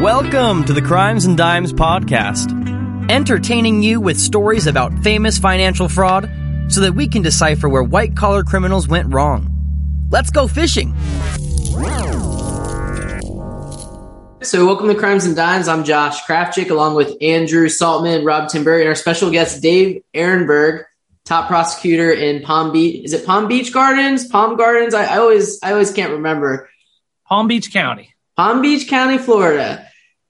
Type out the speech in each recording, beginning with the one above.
Welcome to the Crimes and Dimes podcast, entertaining you with stories about famous financial fraud so that we can decipher where white collar criminals went wrong. Let's go fishing. So, welcome to Crimes and Dimes. I'm Josh Krafchick along with Andrew Saltman, Rob Timbury, and our special guest, Dave Aronberg, top prosecutor in Palm Beach. Is it Palm Beach Gardens? Palm Gardens? I, I always, I always can't remember. Palm Beach County. Palm Beach County, Florida.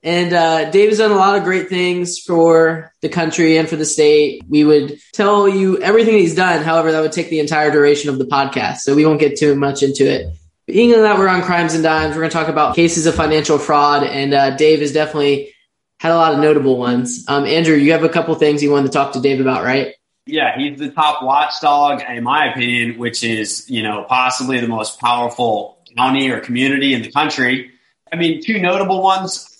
And uh, Dave has done a lot of great things for the country and for the state. We would tell you everything he's done. However, that would take the entire duration of the podcast. So we won't get too much into it. Being that we're on Crimes and Dimes, we're going to talk about cases of financial fraud. And uh, Dave has definitely had a lot of notable ones. Um, Andrew, you have a couple things you wanted to talk to Dave about, right? Yeah, he's the top watchdog, in my opinion, which is, you know, possibly the most powerful county or community in the country. I mean, two notable ones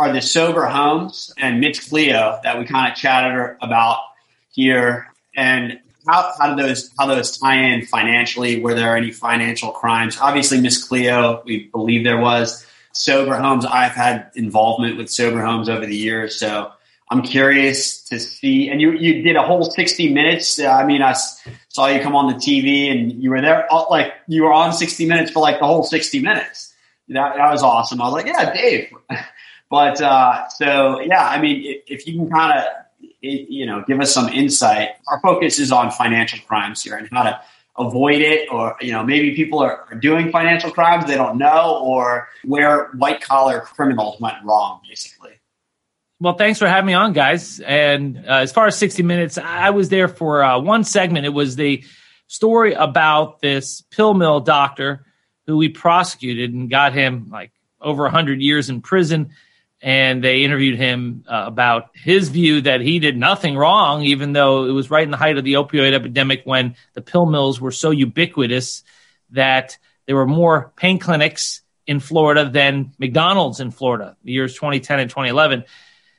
are the sober homes and Miss Cleo that we kind of chatted about here. And how, how do those how those tie in financially? Were there any financial crimes? Obviously, Miss Cleo, we believe there was. Sober homes, I've had involvement with sober homes over the years, so I'm curious to see. And you you did a whole 60 minutes. Uh, I mean, I saw you come on the TV, and you were there like you were on 60 minutes for like the whole 60 minutes. That, that was awesome. I was like, yeah, Dave. But uh, so yeah, I mean, if, if you can kind of you know give us some insight, our focus is on financial crimes here and how to avoid it, or you know maybe people are, are doing financial crimes they don't know, or where white collar criminals went wrong, basically. Well, thanks for having me on, guys. And uh, as far as 60 Minutes, I was there for uh, one segment. It was the story about this pill mill doctor who we prosecuted and got him like over 100 years in prison and they interviewed him uh, about his view that he did nothing wrong, even though it was right in the height of the opioid epidemic when the pill mills were so ubiquitous that there were more pain clinics in Florida than McDonald's in Florida, the years 2010 and 2011.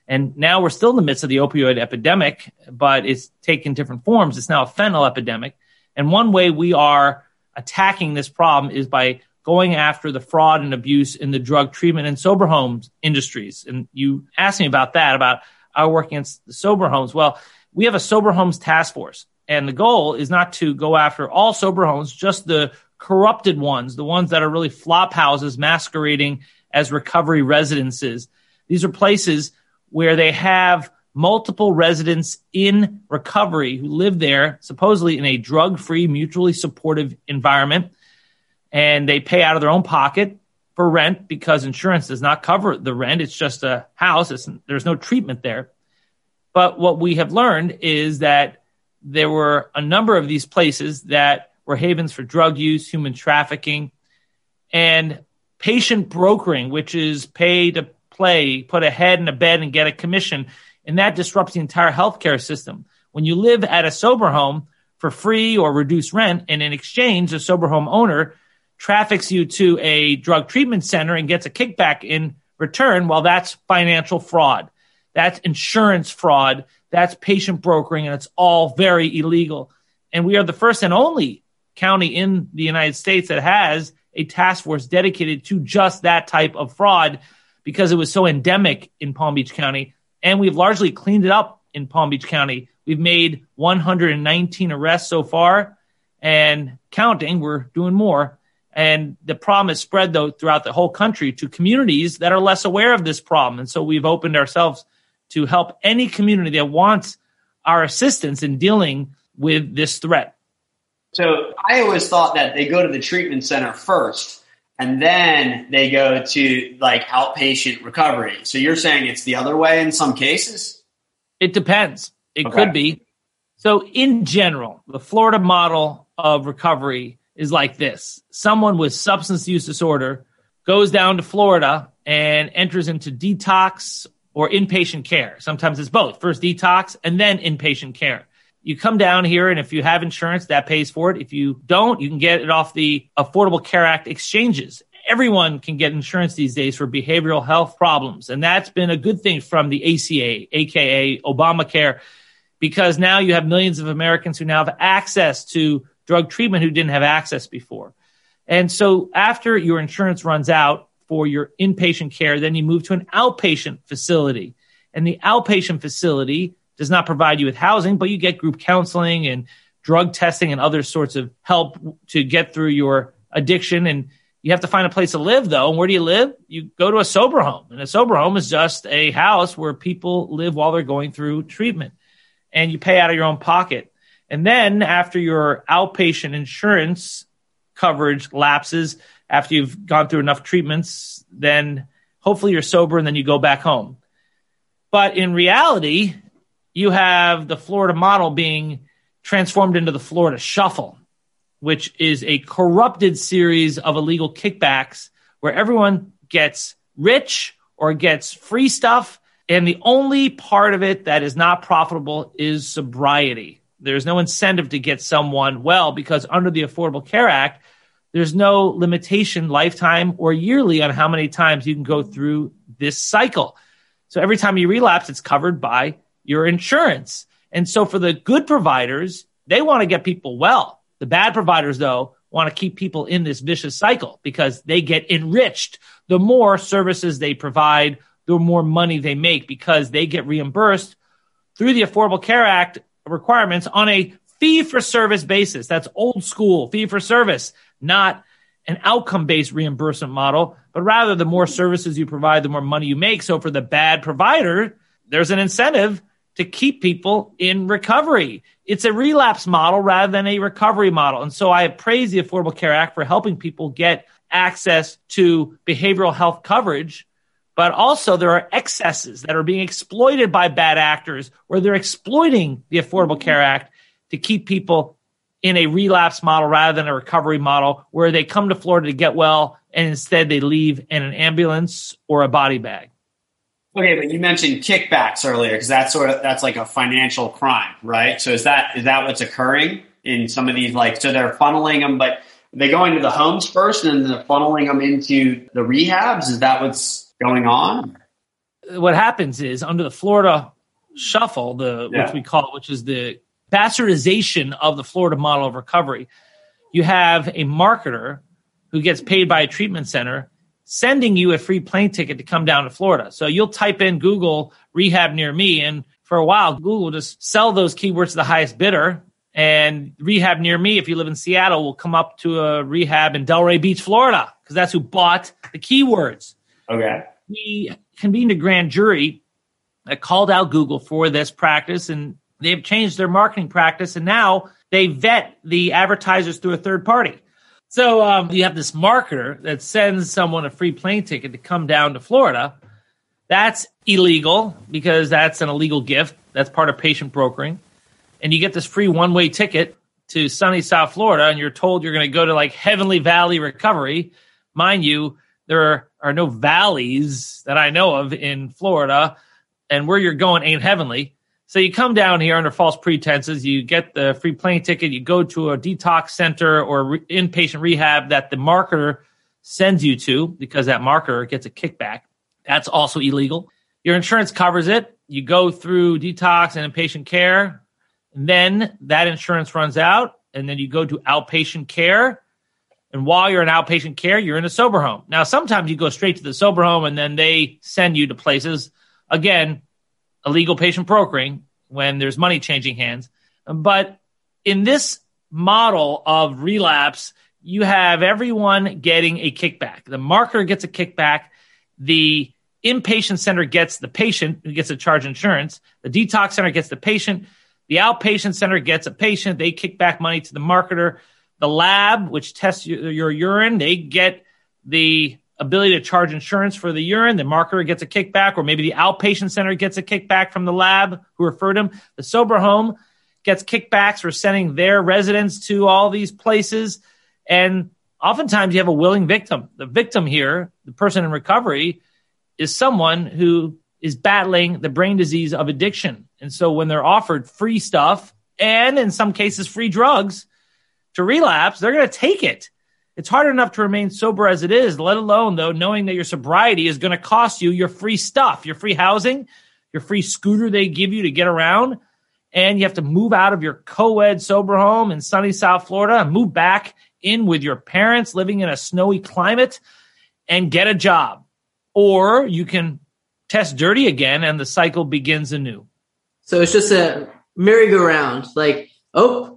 And now we're still in the midst of the opioid epidemic, but it's taken different forms. It's now a fentanyl epidemic. And one way we are attacking this problem is by going after the fraud and abuse in the drug treatment and sober homes industries. And you asked me about that, about our work against the sober homes. Well, we have a sober homes task force, and the goal is not to go after all sober homes, just the corrupted ones, the ones that are really flop houses masquerading as recovery residences. These are places where they have multiple residents in recovery who live there, supposedly in a drug free, mutually supportive environment and they pay out of their own pocket for rent because insurance does not cover the rent. It's just a house. It's, there's no treatment there. But what we have learned is that there were a number of these places that were havens for drug use, human trafficking, and patient brokering, which is pay to play, put a head in a bed and get a commission. And that disrupts the entire healthcare system. When you live at a sober home for free or reduced rent, and in exchange, the sober home owner traffics you to a drug treatment center and gets a kickback in return, well, that's financial fraud. That's insurance fraud. That's patient brokering, and it's all very illegal. And we are the first and only county in the United States that has a task force dedicated to just that type of fraud because it was so endemic in Palm Beach County. And we've largely cleaned it up in Palm Beach County. We've made 119 arrests so far and counting. We're doing more. And the problem is spread though throughout the whole country to communities that are less aware of this problem. And so we've opened ourselves to help any community that wants our assistance in dealing with this threat. So I always thought that they go to the treatment center first and then they go to like outpatient recovery. So you're saying it's the other way in some cases? It depends. It okay. could be. So in general, the Florida model of recovery is like this someone with substance use disorder goes down to Florida and enters into detox or inpatient care. Sometimes it's both first detox and then inpatient care. You come down here, and if you have insurance, that pays for it. If you don't, you can get it off the Affordable Care Act exchanges. Everyone can get insurance these days for behavioral health problems. And that's been a good thing from the ACA, aka Obamacare, because now you have millions of Americans who now have access to drug treatment who didn't have access before. And so after your insurance runs out, for your inpatient care. Then you move to an outpatient facility. And the outpatient facility does not provide you with housing, but you get group counseling and drug testing and other sorts of help to get through your addiction. And you have to find a place to live, though. And where do you live? You go to a sober home. And a sober home is just a house where people live while they're going through treatment. And you pay out of your own pocket. And then after your outpatient insurance coverage lapses, after you've gone through enough treatments, then hopefully you're sober and then you go back home. But in reality, you have the Florida model being transformed into the Florida shuffle, which is a corrupted series of illegal kickbacks where everyone gets rich or gets free stuff. And the only part of it that is not profitable is sobriety. There's no incentive to get someone well because under the Affordable Care Act, there's no limitation lifetime or yearly on how many times you can go through this cycle. So every time you relapse, it's covered by your insurance. And so for the good providers, they want to get people well. The bad providers, though, want to keep people in this vicious cycle because they get enriched. The more services they provide, the more money they make because they get reimbursed through the Affordable Care Act requirements on a fee for service basis. That's old school fee for service, not an outcome based reimbursement model, but rather the more services you provide, the more money you make. So for the bad provider, there's an incentive to keep people in recovery. It's a relapse model rather than a recovery model. And so I praise the Affordable Care Act for helping people get access to behavioral health coverage. But also, there are excesses that are being exploited by bad actors where they're exploiting the Affordable mm-hmm. Care Act to keep people in a relapse model rather than a recovery model where they come to Florida to get well and instead they leave in an ambulance or a body bag. Okay, but you mentioned kickbacks earlier because that's sort of that's like a financial crime, right? So is that is that what's occurring in some of these like so they're funneling them, but they go into the homes first and then they're funneling them into the rehabs? Is that what's going on? What happens is under the Florida shuffle, the yeah. which we call which is the bastardization of the Florida model of recovery, you have a marketer who gets paid by a treatment center sending you a free plane ticket to come down to Florida. So you'll type in Google rehab near me. And for a while, Google will just sell those keywords to the highest bidder. And rehab near me, if you live in Seattle, will come up to a rehab in Delray Beach, Florida, because that's who bought the keywords. Okay. We convened a grand jury that called out Google for this practice, and they've changed their marketing practice. And now they vet the advertisers through a third party. So um, you have this marketer that sends someone a free plane ticket to come down to Florida. That's illegal because that's an illegal gift. That's part of patient brokering. And you get this free one way ticket to sunny South Florida, and you're told you're going to go to like Heavenly Valley Recovery. Mind you, there are, are no valleys that I know of in Florida, and where you're going ain't heavenly. So you come down here under false pretenses, you get the free plane ticket, you go to a detox center or re- inpatient rehab that the marketer sends you to because that marketer gets a kickback. That's also illegal. Your insurance covers it. You go through detox and inpatient care. And then that insurance runs out, and then you go to outpatient care. And while you're in outpatient care, you're in a sober home. Now, sometimes you go straight to the sober home and then they send you to places. Again, illegal patient brokering when there's money changing hands. But in this model of relapse, you have everyone getting a kickback. The marketer gets a kickback. The inpatient center gets the patient who gets to charge insurance. The detox center gets the patient. The outpatient center gets a patient. They kick back money to the marketer. The lab, which tests your, urine, they get the ability to charge insurance for the urine. The marketer gets a kickback, or maybe the outpatient center gets a kickback from the lab who referred him. The sober home gets kickbacks for sending their residents to all these places. And oftentimes you have a willing victim. The victim here, the person in recovery, is someone who is battling the brain disease of addiction. And so when they're offered free stuff and in some cases free drugs to relapse, they're going to take it it's hard enough to remain sober as it is, let alone though knowing that your sobriety is going to cost you your free stuff, your free housing, your free scooter they give you to get around, and you have to move out of your co-ed sober home in sunny South Florida and move back in with your parents living in a snowy climate. and get a job, or you can test dirty again and the cycle begins anew. So it's just a merry-go-round. Like, oh,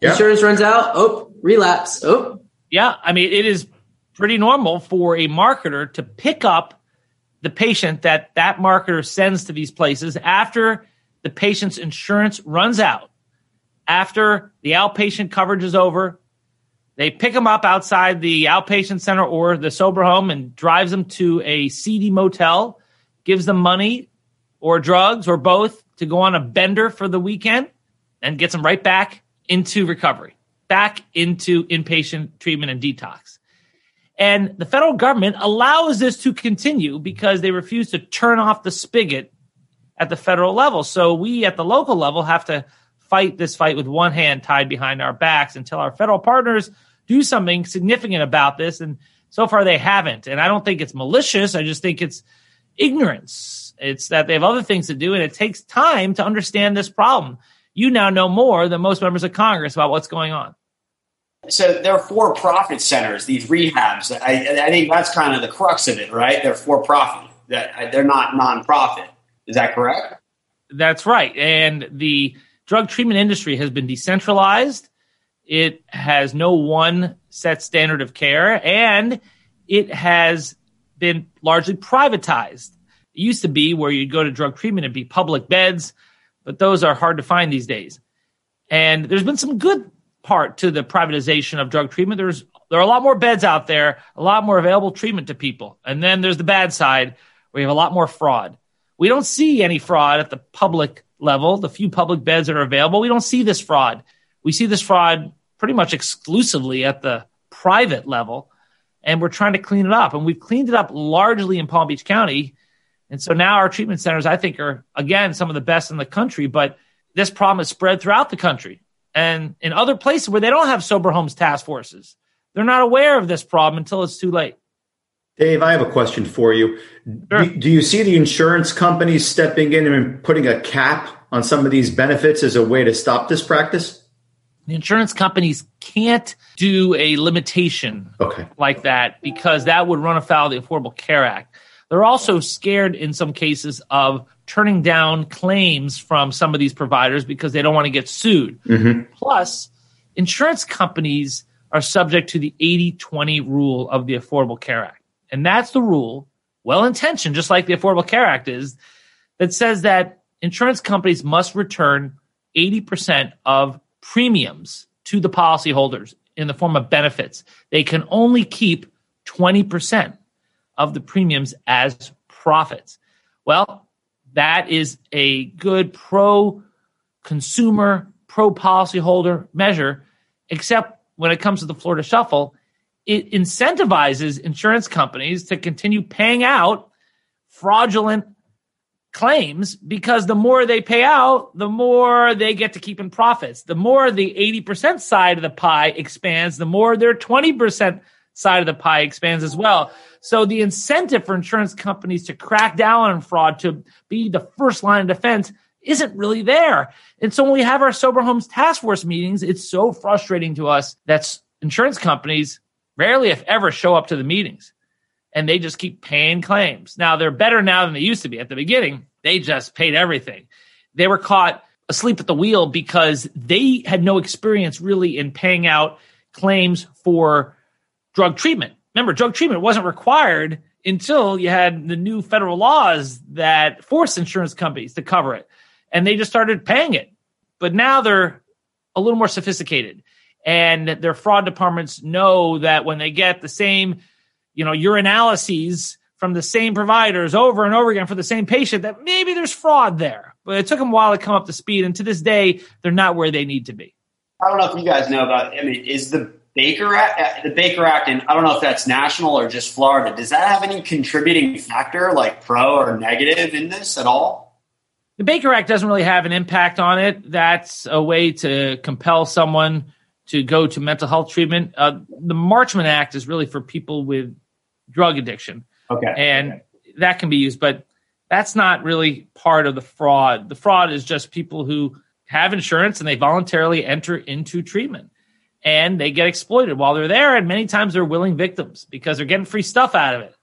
Yeah. insurance runs out. Oh, relapse. Oh, Yeah, I mean, it is pretty normal for a marketer to pick up the patient that that marketer sends to these places after the patient's insurance runs out, after the outpatient coverage is over. They pick them up outside the outpatient center or the sober home and drives them to a seedy motel, gives them money or drugs or both to go on a bender for the weekend and gets them right back into recovery, back into inpatient treatment and detox. And the federal government allows this to continue because they refuse to turn off the spigot at the federal level. So we at the local level have to fight this fight with one hand tied behind our backs until our federal partners do something significant about this. And so far they haven't. And I don't think it's malicious. I just think it's ignorance. It's that they have other things to do and it takes time to understand this problem. You now know more than most members of Congress about what's going on. So they're for-profit centers, these rehabs. I, I think that's kind of the crux of it, right? They're for-profit. That they're not nonprofit. Is that correct? That's right. And the drug treatment industry has been decentralized. It has no one set standard of care, and it has been largely privatized. It used to be where you'd go to drug treatment and be public beds, but those are hard to find these days. And there's been some good part to the privatization of drug treatment. There's there are a lot more beds out there, a lot more available treatment to people. And then there's the bad side where you have a lot more fraud. We don't see any fraud at the public level, the few public beds that are available. We don't see this fraud. We see this fraud pretty much exclusively at the private level, and we're trying to clean it up. And we've cleaned it up largely in Palm Beach County. And so now our treatment centers, I think, are again some of the best in the country, but this problem is spread throughout the country and in other places where they don't have sober homes task forces. They're not aware of this problem until it's too late. Dave, I have a question for you. Sure. Do, do you see the insurance companies stepping in and putting a cap on some of these benefits as a way to stop this practice? The insurance companies can't do a limitation Okay. like that because that would run afoul of the Affordable Care Act. They're also scared in some cases of turning down claims from some of these providers because they don't want to get sued. Mm-hmm. Plus, insurance companies are subject to the 80 20 rule of the Affordable Care Act. And that's the rule, well intentioned, just like the Affordable Care Act is, that says that insurance companies must return 80% of premiums to the policyholders in the form of benefits. They can only keep 20% of the premiums as profits. Well, that is a good pro consumer, pro policyholder measure, except when it comes to the Florida Shuffle, it incentivizes insurance companies to continue paying out fraudulent claims because the more they pay out, the more they get to keep in profits. The more the 80% side of the pie expands, the more their 20% side of the pie expands as well. So the incentive for insurance companies to crack down on fraud, to be the first line of defense, isn't really there. And so when we have our sober homes task force meetings, it's so frustrating to us that insurance companies rarely, if ever, show up to the meetings and they just keep paying claims. Now they're better now than they used to be. At the beginning, they just paid everything. They were caught asleep at the wheel because they had no experience really in paying out claims for drug treatment. Remember, drug treatment wasn't required until you had the new federal laws that forced insurance companies to cover it. And they just started paying it. But now they're a little more sophisticated. And their fraud departments know that when they get the same, you know, urinalyses from the same providers over and over again for the same patient, that maybe there's fraud there. But it took them a while to come up to speed. And to this day, they're not where they need to be. I don't know if you guys know about. I mean, is the Baker Act, the Baker Act, and I don't know if that's national or just Florida. Does that have any contributing factor, like pro or negative, in this at all? The Baker Act doesn't really have an impact on it. That's a way to compel someone to go to mental health treatment. Uh, the Marchman Act is really for people with drug addiction, Okay, and okay. that can be used, but that's not really part of the fraud. The fraud is just people who have insurance and they voluntarily enter into treatment. And they get exploited while they're there. And many times they're willing victims because they're getting free stuff out of it.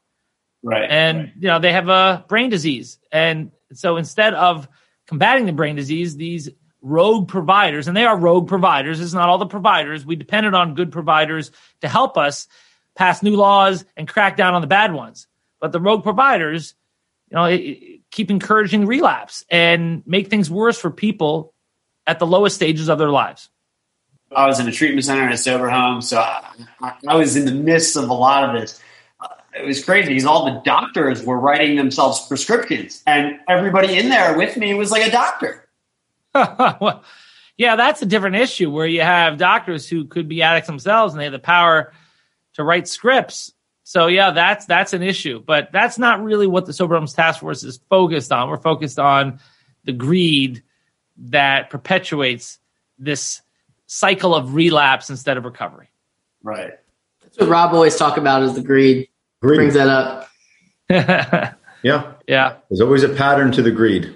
Right. And, right. you know, they have a brain disease. And so instead of combating the brain disease, these rogue providers, and they are rogue providers, it's not all the providers. We depended on good providers to help us pass new laws and crack down on the bad ones. But the rogue providers, you know, it, it, keep encouraging relapse and make things worse for people at the lowest stages of their lives. I was in a treatment center in a sober home, so I, I was in the midst of a lot of this. Uh, it was crazy because all the doctors were writing themselves prescriptions, and everybody in there with me was like a doctor. well, yeah, that's a different issue where you have doctors who could be addicts themselves and they have the power to write scripts. So yeah, that's that's an issue, but that's not really what the sober homes task force is focused on. We're focused on the greed that perpetuates this cycle of relapse instead of recovery. Right. That's what Rob always talk about is the greed. greed. Brings that up. yeah. Yeah. There's always a pattern to the greed.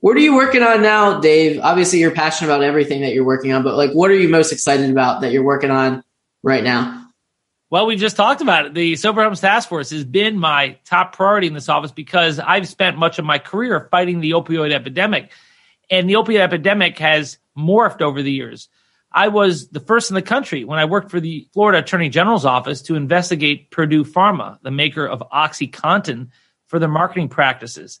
What are you working on now, Dave? Obviously, you're passionate about everything that you're working on, but like, what are you most excited about that you're working on right now? Well, we just talked about it. The Sober Homes Task Force has been my top priority in this office because I've spent much of my career fighting the opioid epidemic. And the opioid epidemic has morphed over the years. I was the first in the country when I worked for the Florida Attorney General's office to investigate Purdue Pharma, the maker of OxyContin, for their marketing practices.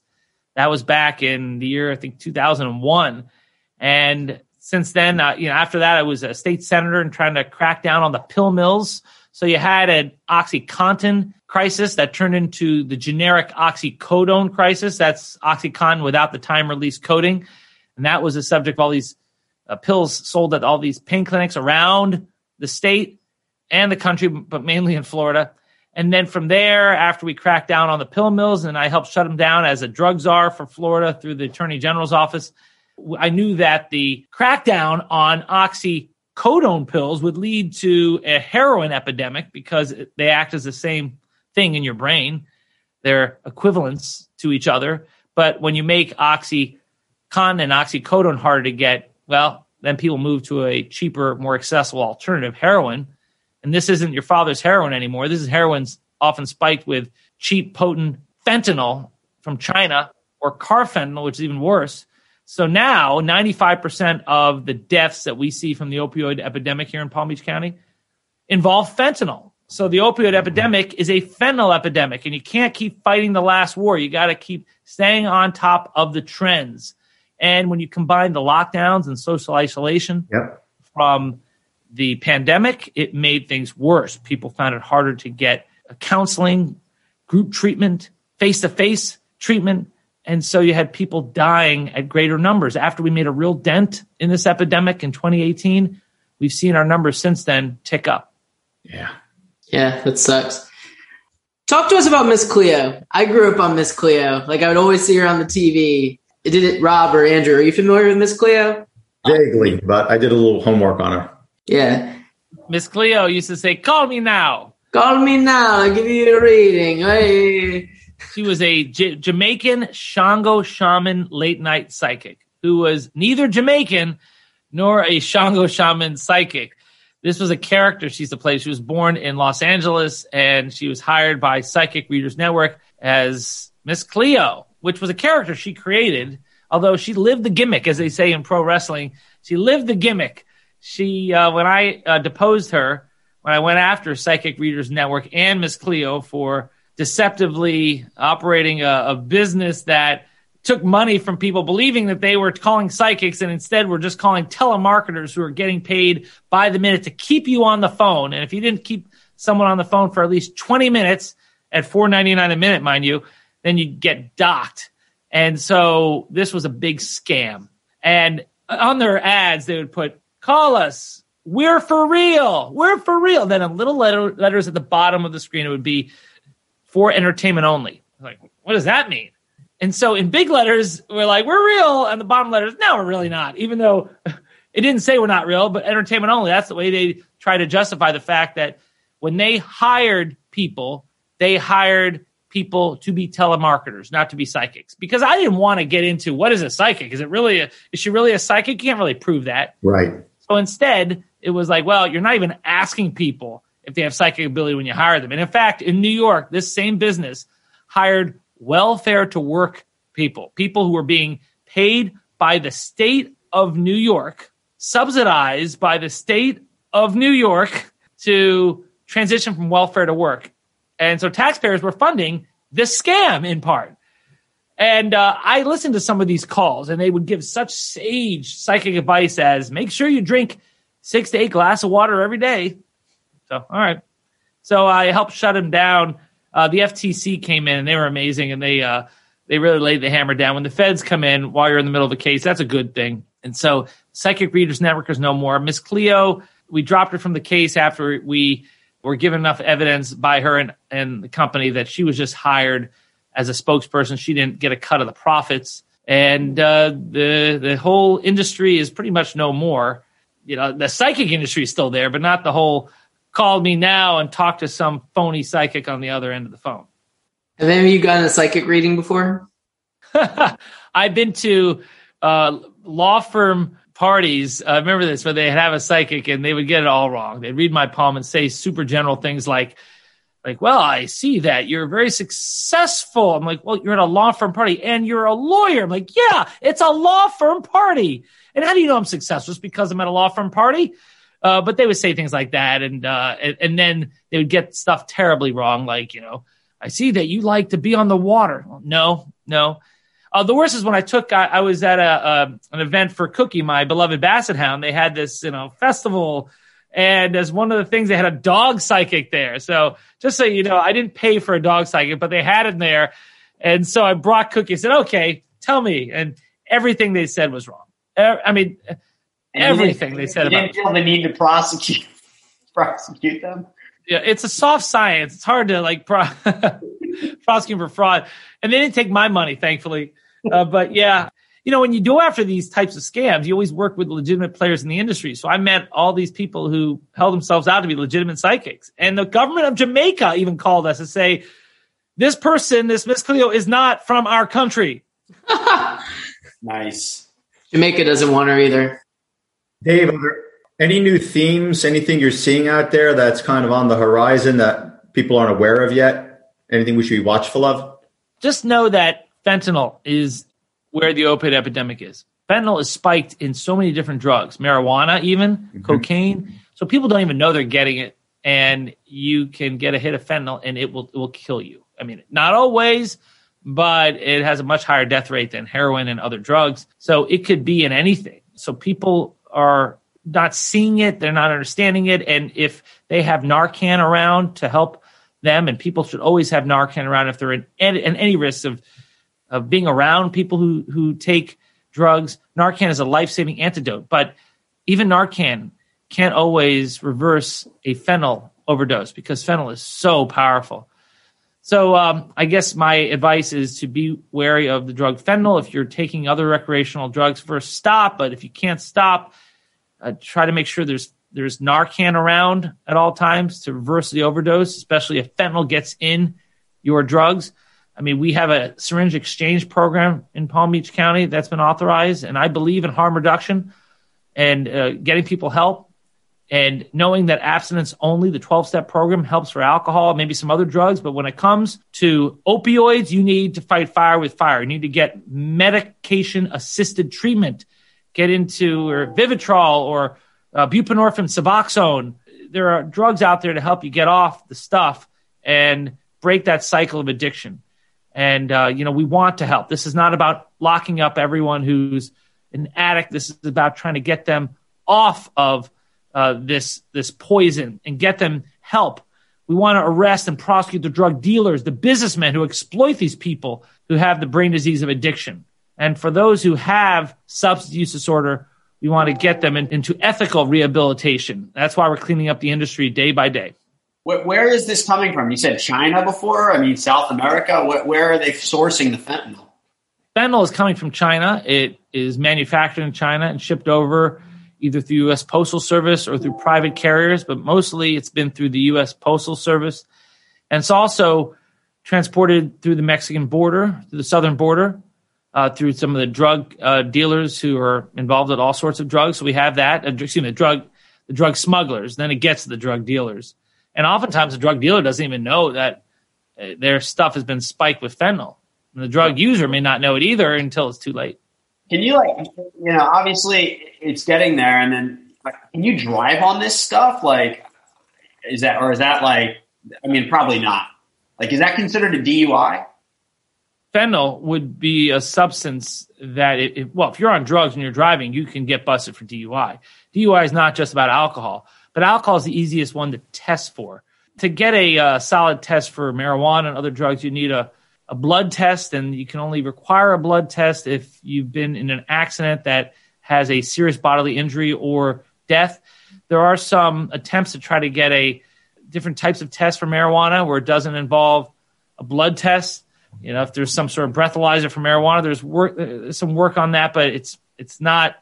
That was back in the year, I think, 2001. And since then, uh, you know, after that, I was a state senator and trying to crack down on the pill mills so you had an OxyContin crisis that turned into the generic oxycodone crisis. That's OxyContin without the time release coating. And that was the subject of all these uh, pills sold at all these pain clinics around the state and the country, but mainly in Florida. And then from there, after we cracked down on the pill mills and I helped shut them down as a drug czar for Florida through the attorney general's office, I knew that the crackdown on oxy codone pills would lead to a heroin epidemic because they act as the same thing in your brain. They're equivalents to each other. But when you make Oxycontin and oxycodone harder to get, well, then people move to a cheaper, more accessible alternative, heroin. And this isn't your father's heroin anymore. This is heroin's often spiked with cheap, potent fentanyl from China or carfentanil, which is even worse. So now 95% of the deaths that we see from the opioid epidemic here in Palm Beach County involve fentanyl. So the opioid epidemic is a fentanyl epidemic, and you can't keep fighting the last war. You got to keep staying on top of the trends. And when you combine the lockdowns and social isolation yep. from the pandemic, it made things worse. People found it harder to get counseling, group treatment, face to face treatment. And so you had people dying at greater numbers. After we made a real dent in this epidemic in 2018, we've seen our numbers since then tick up. Yeah. Yeah, that sucks. Talk to us about Miss Cleo. I grew up on Miss Cleo. Like I would always see her on the TV. Did it Rob or Andrew? Are you familiar with Miss Cleo? Vaguely, but I did a little homework on her. Yeah. Miss Cleo used to say, Call me now. Call me now. I'll give you a reading. Hey. She was a J- Jamaican Shango shaman late night psychic who was neither Jamaican nor a Shango shaman psychic. This was a character she used to play. She was born in Los Angeles and she was hired by Psychic Readers Network as Miss Cleo, which was a character she created. Although she lived the gimmick, as they say in pro wrestling, she lived the gimmick. She, uh, when I uh, deposed her, when I went after Psychic Readers Network and Miss Cleo for deceptively operating a, a, business that took money from people believing that they were calling psychics and instead were just calling telemarketers who are getting paid by the minute to keep you on the phone. And if you didn't keep someone on the phone for at least 20 minutes at 4.99 a minute, mind you, then you get docked. And so this was a big scam. And on their ads, they would put, call us. We're for real. We're for real. Then in little letter, letters at the bottom of the screen, it would be for entertainment only. Like, what does that mean? And so in big letters, we're like, we're real. And the bottom letters, no, we're really not. Even though it didn't say we're not real, but entertainment only. That's the way they try to justify the fact that when they hired people, they hired people to be telemarketers, not to be psychics. Because I didn't want to get into what is a psychic? Is it really a, is she really a psychic? You can't really prove that. Right. So instead, it was like, well, you're not even asking people if they have psychic ability when you hire them. And in fact, in New York, this same business hired welfare to work people, people who were being paid by the state of New York, subsidized by the state of New York to transition from welfare to work. And so taxpayers were funding this scam in part. And uh, I listened to some of these calls, and they would give such sage psychic advice as make sure you drink six to eight glasses of water every day. So, all right. So I helped shut him down. Uh, the FTC came in, and they were amazing, and they uh, they really laid the hammer down. When the feds come in while you're in the middle of a case, that's a good thing. And so, Psychic Readers Network is no more. Miss Cleo, we dropped her from the case after we were given enough evidence by her and, and the company that she was just hired as a spokesperson. She didn't get a cut of the profits, and uh, the the whole industry is pretty much no more. You know, the psychic industry is still there, but not the whole. Call me now and talk to some phony psychic on the other end of the phone. Have any of you gotten a psychic reading before? I've been to uh, law firm parties. I uh, remember this where they'd have a psychic and they would get it all wrong. They'd read my palm and say super general things like, like, well, I see that you're very successful. I'm like, well, you're at a law firm party and you're a lawyer. I'm like, yeah, it's a law firm party. And how do you know I'm successful? Just because I'm at a law firm party? Uh, but they would say things like that. And, uh, and, and, then they would get stuff terribly wrong. Like, you know, I see that you like to be on the water. No, no. Uh, the worst is when I took, I, I was at a, a, an event for Cookie, my beloved Basset Hound. They had this, you know, festival and as one of the things, they had a dog psychic there. So just so you know, I didn't pay for a dog psychic, but they had it there. And so I brought Cookie and said, okay, tell me. And everything they said was wrong. I mean, everything they said about didn't feel the need to prosecute prosecute them. Yeah, it's a soft science. It's hard to like pro- prosecute for fraud, and they didn't take my money, thankfully. Uh, but yeah, you know, when you go after these types of scams, you always work with legitimate players in the industry. So I met all these people who held themselves out to be legitimate psychics. And the government of Jamaica even called us to say, this person, this Miss Cleo, is not from our country. nice. Jamaica doesn't want her either. Dave, are there any new themes, anything you're seeing out there that's kind of on the horizon that people aren't aware of yet? Anything we should be watchful of? Just know that fentanyl is where the opioid epidemic is. Fentanyl is spiked in so many different drugs, marijuana, even mm-hmm. cocaine. So people don't even know they're getting it, and you can get a hit of fentanyl, and it will it will kill you. I mean, not always, but it has a much higher death rate than heroin and other drugs. So it could be in anything. So people are not seeing it, they're not understanding it, and if they have Narcan around to help them, and people should always have Narcan around if they're in any, in any risk of of being around people who who take drugs. Narcan is a life saving antidote, but even Narcan can't always reverse a fentanyl overdose because fentanyl is so powerful. So um, I guess my advice is to be wary of the drug fentanyl. If you're taking other recreational drugs, first stop. But if you can't stop, uh, try to make sure there's there's Narcan around at all times to reverse the overdose, especially if fentanyl gets in your drugs. I mean, we have a syringe exchange program in Palm Beach County that's been authorized, and I believe in harm reduction and uh, getting people help and knowing that abstinence only, the 12 step program helps for alcohol, maybe some other drugs. But when it comes to opioids, you need to fight fire with fire. You need to get medication assisted treatment, get into or Vivitrol or uh, buprenorphine, Suboxone. There are drugs out there to help you get off the stuff and break that cycle of addiction. And, uh, you know, we want to help. This is not about locking up everyone who's an addict. This is about trying to get them off of uh, this, this poison and get them help. We want to arrest and prosecute the drug dealers, the businessmen who exploit these people who have the brain disease of addiction. And for those who have substance use disorder, we want to get them in, into ethical rehabilitation. That's why we're cleaning up the industry day by day. Where, where is this coming from? You said China before. I mean, South America. Where, where are they sourcing the fentanyl? Fentanyl is coming from China. It is manufactured in China and shipped over either through U.S. Postal Service or through private carriers, but mostly it's been through the U.S. Postal Service. And it's also transported through the Mexican border, through the southern border, uh, through some of the drug uh, dealers who are involved in all sorts of drugs. So we have that. Uh, excuse me, the drug the drug smugglers. Then it gets to the drug dealers. And oftentimes the drug dealer doesn't even know that uh, their stuff has been spiked with fentanyl. And the drug user may not know it either until it's too late. Can you like, you know, obviously it's getting there, and then like, can you drive on this stuff? Like, is that or is that like? I mean, probably not. Like, is that considered a DUI? Fentanyl would be a substance that, it, it, well, if you're on drugs and you're driving, you can get busted for DUI. DUI is not just about alcohol, but alcohol is the easiest one to test for. To get a uh, solid test for marijuana and other drugs, you need a a blood test, and you can only require a blood test if you've been in an accident that has a serious bodily injury or death. There are some attempts to try to get a different types of tests for marijuana where it doesn't involve a blood test. You know, if there's some sort of breathalyzer for marijuana, there's work, there's some work on that, but it's it's not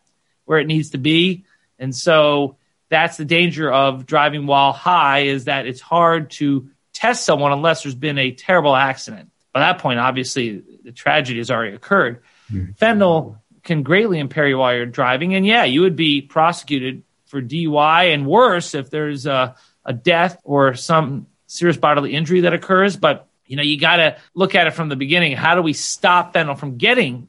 where it needs to be. And so that's the danger of driving while high is that it's hard to test someone unless there's been a terrible accident by that point, obviously, the tragedy has already occurred. Mm-hmm. Fentanyl can greatly impair you while you're driving. And yeah, you would be prosecuted for DUI and worse if there's a, a death or some serious bodily injury that occurs. But, you know, you got to look at it from the beginning. How do we stop fentanyl from getting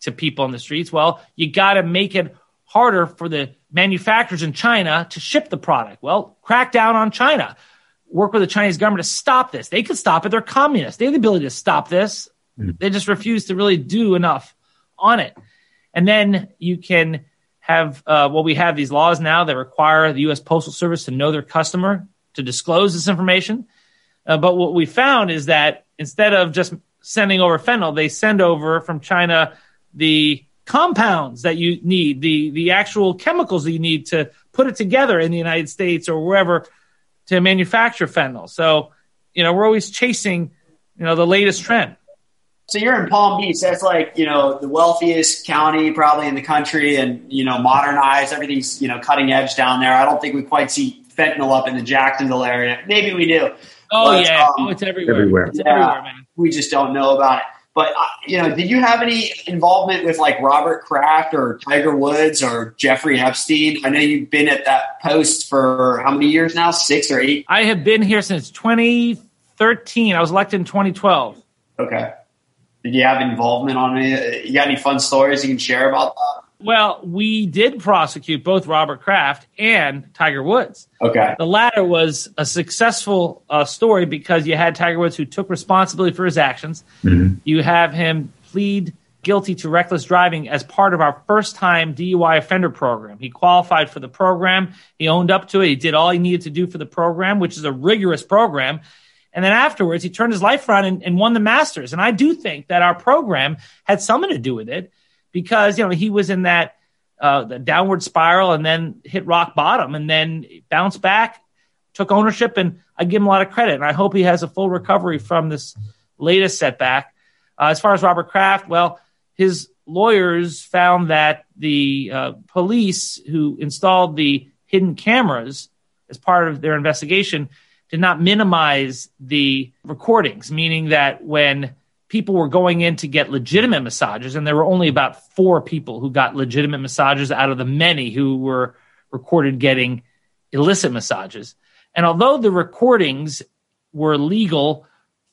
to people in the streets? Well, you got to make it harder for the manufacturers in China to ship the product. Well, crack down on China work with the Chinese government to stop this. They could stop it. They're communists. They have the ability to stop this. Mm. They just refuse to really do enough on it. And then you can have, uh, well, we have these laws now that require the U.S. Postal Service to know their customer to disclose this information. Uh, but what we found is that instead of just sending over fentanyl, they send over from China the compounds that you need, the the actual chemicals that you need to put it together in the United States or wherever to manufacture fentanyl. So, you know, we're always chasing, you know, the latest trend. So you're in Palm Beach. That's like, you know, the wealthiest county probably in the country and, you know, modernized. Everything's, you know, cutting edge down there. I don't think we quite see fentanyl up in the Jacksonville area. Maybe we do. Oh, but, yeah. Um, oh, it's everywhere. Everywhere. It's yeah, everywhere, man. We just don't know about it. But uh, you know, did you have any involvement with like Robert Kraft or Tiger Woods or Jeffrey Epstein? I know you've been at that post for how many years now? Six or eight? I have been here since 2013. I was elected in 2012. Okay. Did you have involvement on it? You got any fun stories you can share about that? Well, we did prosecute both Robert Kraft and Tiger Woods. Okay. The latter was a successful uh, story because you had Tiger Woods who took responsibility for his actions. Mm-hmm. You have him plead guilty to reckless driving as part of our first time DUI offender program. He qualified for the program. He owned up to it. He did all he needed to do for the program, which is a rigorous program. And then afterwards, he turned his life around and, and won the Masters. And I do think that our program had something to do with it because you know he was in that uh, the downward spiral and then hit rock bottom and then bounced back, took ownership, and I give him a lot of credit. And I hope he has a full recovery from this latest setback. Uh, as far as Robert Kraft, well, his lawyers found that the uh, police who installed the hidden cameras as part of their investigation did not minimize the recordings, meaning that when people were going in to get legitimate massages, and there were only about four people who got legitimate massages out of the many who were recorded getting illicit massages. And although the recordings were legal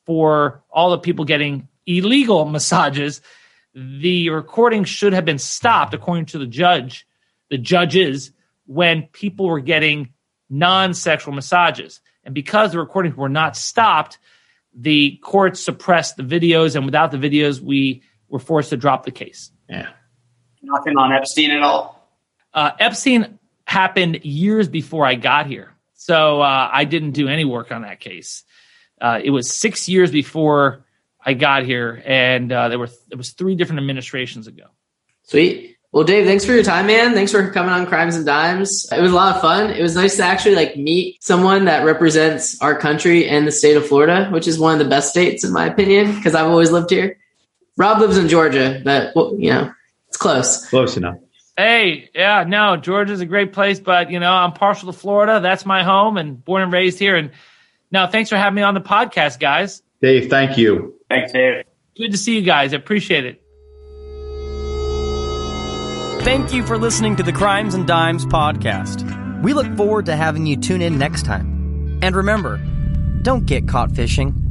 for all the people getting illegal massages, the recording should have been stopped, according to the judge, the judges, when people were getting non sexual massages. And because the recordings were not stopped, the court suppressed the videos, and without the videos, we were forced to drop the case. Yeah. Nothing on Epstein at all? Uh, Epstein happened years before I got here. So uh, I didn't do any work on that case. Uh, it was six years before I got here, and uh, there were it was three different administrations ago. Sweet. Well, Dave, thanks for your time, man. Thanks for coming on Crimes and Dimes. It was a lot of fun. It was nice to actually like meet someone that represents our country and the state of Florida, which is one of the best states in my opinion, because I've always lived here. Rob lives in Georgia, but well, you know, it's close. Close enough. Hey, yeah, no, Georgia's a great place, but you know, I'm partial to Florida. That's my home and born and raised here. And now thanks for having me on the podcast, guys. Dave, thank you. Thanks, Dave. Good to see you guys. I appreciate it. Thank you for listening to the Crimes and Dimes podcast. We look forward to having you tune in next time. And remember, don't get caught fishing.